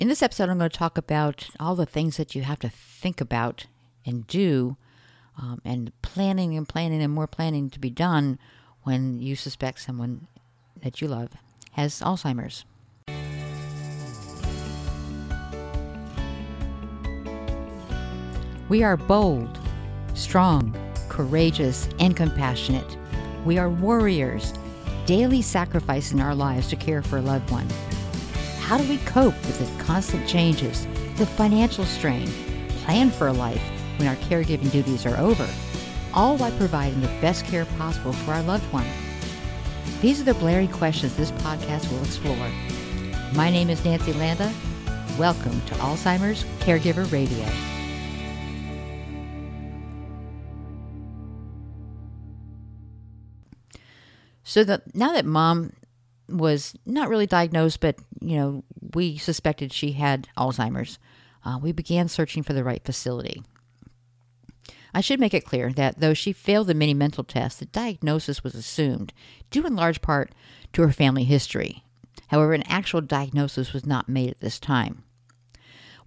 In this episode, I'm going to talk about all the things that you have to think about and do, um, and planning and planning and more planning to be done when you suspect someone that you love has Alzheimer's. We are bold, strong, courageous, and compassionate. We are warriors, daily sacrificing our lives to care for a loved one. How do we cope with the constant changes, the financial strain, plan for a life when our caregiving duties are over, all while providing the best care possible for our loved one? These are the blaring questions this podcast will explore. My name is Nancy Landa. Welcome to Alzheimer's Caregiver Radio. So that now that mom was not really diagnosed, but you know we suspected she had Alzheimer's, uh, we began searching for the right facility. I should make it clear that though she failed the many mental tests, the diagnosis was assumed, due in large part to her family history. However, an actual diagnosis was not made at this time.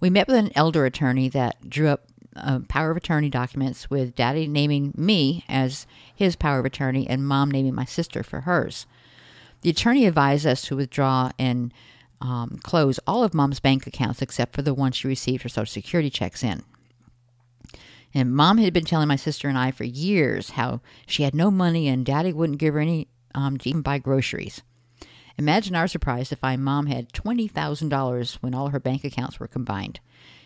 We met with an elder attorney that drew up uh, power of attorney documents with daddy naming me as his power of attorney and mom naming my sister for hers. The attorney advised us to withdraw and um, close all of mom's bank accounts except for the one she received her Social Security checks in. And mom had been telling my sister and I for years how she had no money and daddy wouldn't give her any um, to even buy groceries. Imagine our surprise to find mom had $20,000 when all her bank accounts were combined.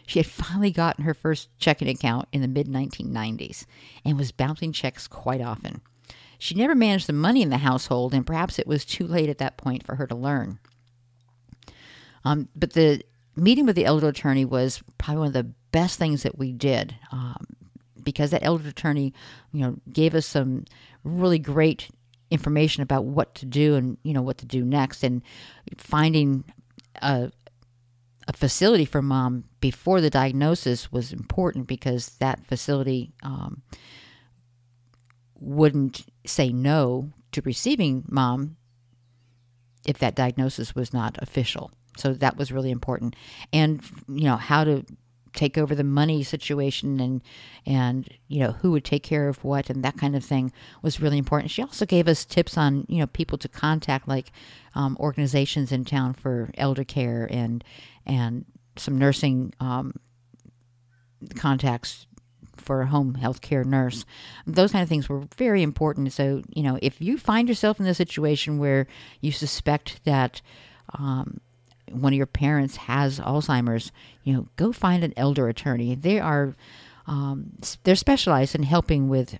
She had finally gotten her first checking account in the mid 1990s and was bouncing checks quite often. She never managed the money in the household, and perhaps it was too late at that point for her to learn. Um, but the meeting with the elder attorney was probably one of the best things that we did um, because that elder attorney, you know, gave us some really great information about what to do and you know what to do next, and finding a, a facility for mom before the diagnosis was important because that facility um, wouldn't say no to receiving mom if that diagnosis was not official. So that was really important. And, you know, how to take over the money situation and and you know who would take care of what and that kind of thing was really important. She also gave us tips on you know people to contact like um, organizations in town for elder care and and some nursing um, contacts for a home health care nurse. Those kind of things were very important. So, you know, if you find yourself in a situation where you suspect that um, one of your parents has Alzheimer's, you know, go find an elder attorney. They are um, they're specialized in helping with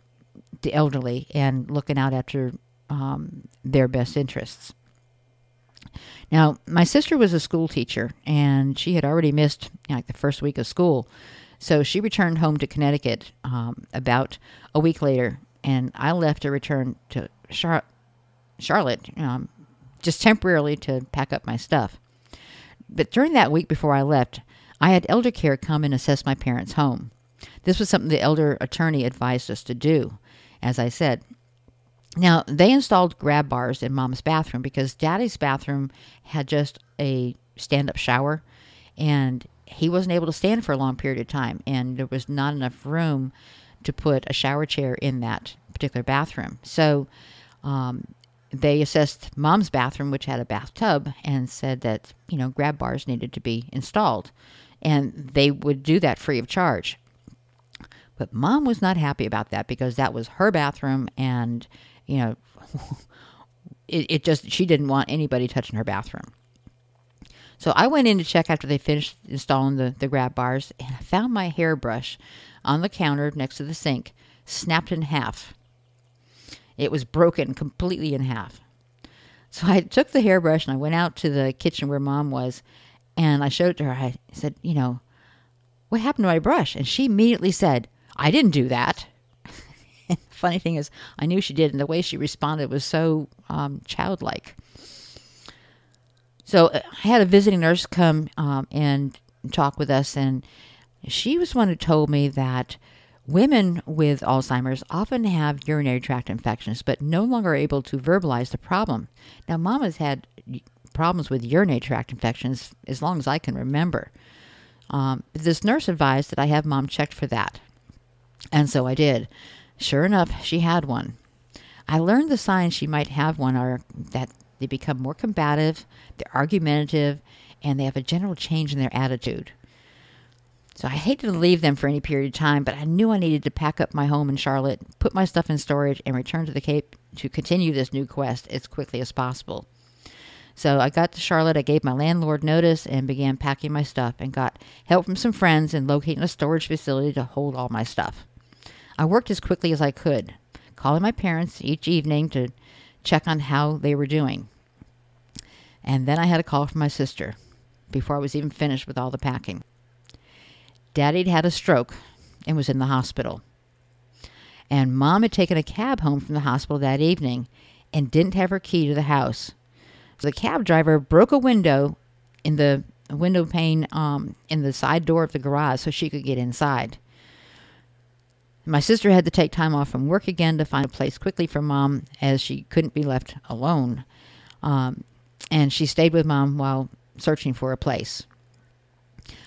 the elderly and looking out after um, their best interests. Now, my sister was a school teacher, and she had already missed like the first week of school, so she returned home to Connecticut um, about a week later, and I left to return to Char- Charlotte um, just temporarily to pack up my stuff. But during that week before I left, I had elder care come and assess my parents' home. This was something the elder attorney advised us to do, as I said. Now, they installed grab bars in mom's bathroom because daddy's bathroom had just a stand up shower and he wasn't able to stand for a long period of time, and there was not enough room to put a shower chair in that particular bathroom. So um, they assessed mom's bathroom, which had a bathtub, and said that, you know, grab bars needed to be installed. And they would do that free of charge. But mom was not happy about that because that was her bathroom, and, you know, it, it just, she didn't want anybody touching her bathroom. So I went in to check after they finished installing the, the grab bars, and I found my hairbrush on the counter next to the sink, snapped in half. It was broken completely in half. So I took the hairbrush and I went out to the kitchen where mom was, and I showed it to her. I said, You know, what happened to my brush? And she immediately said, I didn't do that. funny thing is, I knew she did, and the way she responded was so um, childlike. So uh, I had a visiting nurse come um, and talk with us, and she was one who told me that women with Alzheimer's often have urinary tract infections, but no longer able to verbalize the problem. Now, Mama's had problems with urinary tract infections as long as I can remember. Um, this nurse advised that I have mom checked for that. And so I did. Sure enough, she had one. I learned the signs she might have one are that they become more combative, they're argumentative, and they have a general change in their attitude. So I hated to leave them for any period of time, but I knew I needed to pack up my home in Charlotte, put my stuff in storage, and return to the Cape to continue this new quest as quickly as possible. So I got to Charlotte, I gave my landlord notice and began packing my stuff and got help from some friends in locating a storage facility to hold all my stuff. I worked as quickly as I could, calling my parents each evening to check on how they were doing. And then I had a call from my sister before I was even finished with all the packing. Daddy'd had a stroke and was in the hospital. And Mom had taken a cab home from the hospital that evening and didn't have her key to the house. So the cab driver broke a window in the window pane um, in the side door of the garage so she could get inside. My sister had to take time off from work again to find a place quickly for mom as she couldn't be left alone. Um, and she stayed with mom while searching for a place.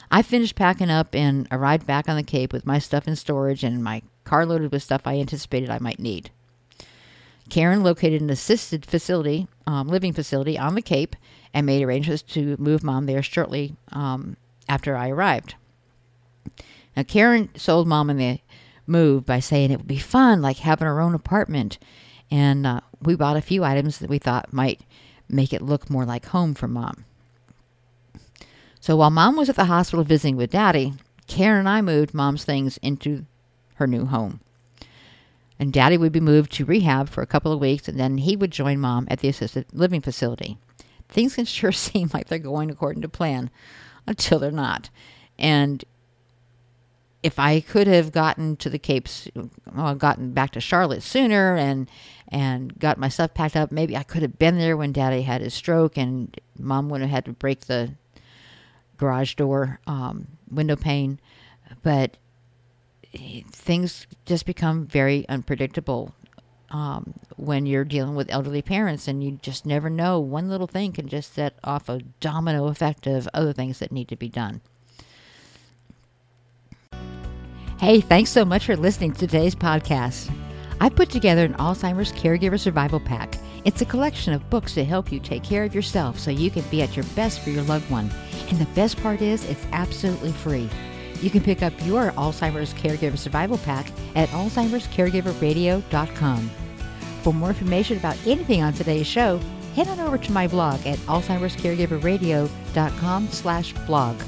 I finished packing up and arrived back on the Cape with my stuff in storage and my car loaded with stuff I anticipated I might need. Karen located an assisted facility, um, living facility on the Cape, and made arrangements to move mom there shortly um, after I arrived. Now, Karen sold mom in the move by saying it would be fun, like having our own apartment. And uh, we bought a few items that we thought might make it look more like home for mom. So while mom was at the hospital visiting with daddy, Karen and I moved mom's things into her new home. And daddy would be moved to rehab for a couple of weeks, and then he would join mom at the assisted living facility. Things can sure seem like they're going according to plan until they're not. And if I could have gotten to the Capes, well, gotten back to Charlotte sooner and and got my stuff packed up, maybe I could have been there when Daddy had his stroke, and Mom would have had to break the garage door um, window pane, but things just become very unpredictable um, when you're dealing with elderly parents, and you just never know. One little thing can just set off a domino effect of other things that need to be done. Hey, thanks so much for listening to today's podcast. I put together an Alzheimer's Caregiver Survival Pack. It's a collection of books to help you take care of yourself so you can be at your best for your loved one. And the best part is, it's absolutely free. You can pick up your Alzheimer's Caregiver Survival Pack at alzheimerscaregiverradio.com. For more information about anything on today's show, head on over to my blog at alzheimerscaregiverradio.com slash blog.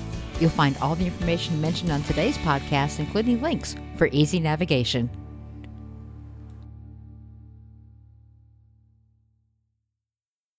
You'll find all the information mentioned on today's podcast, including links for easy navigation.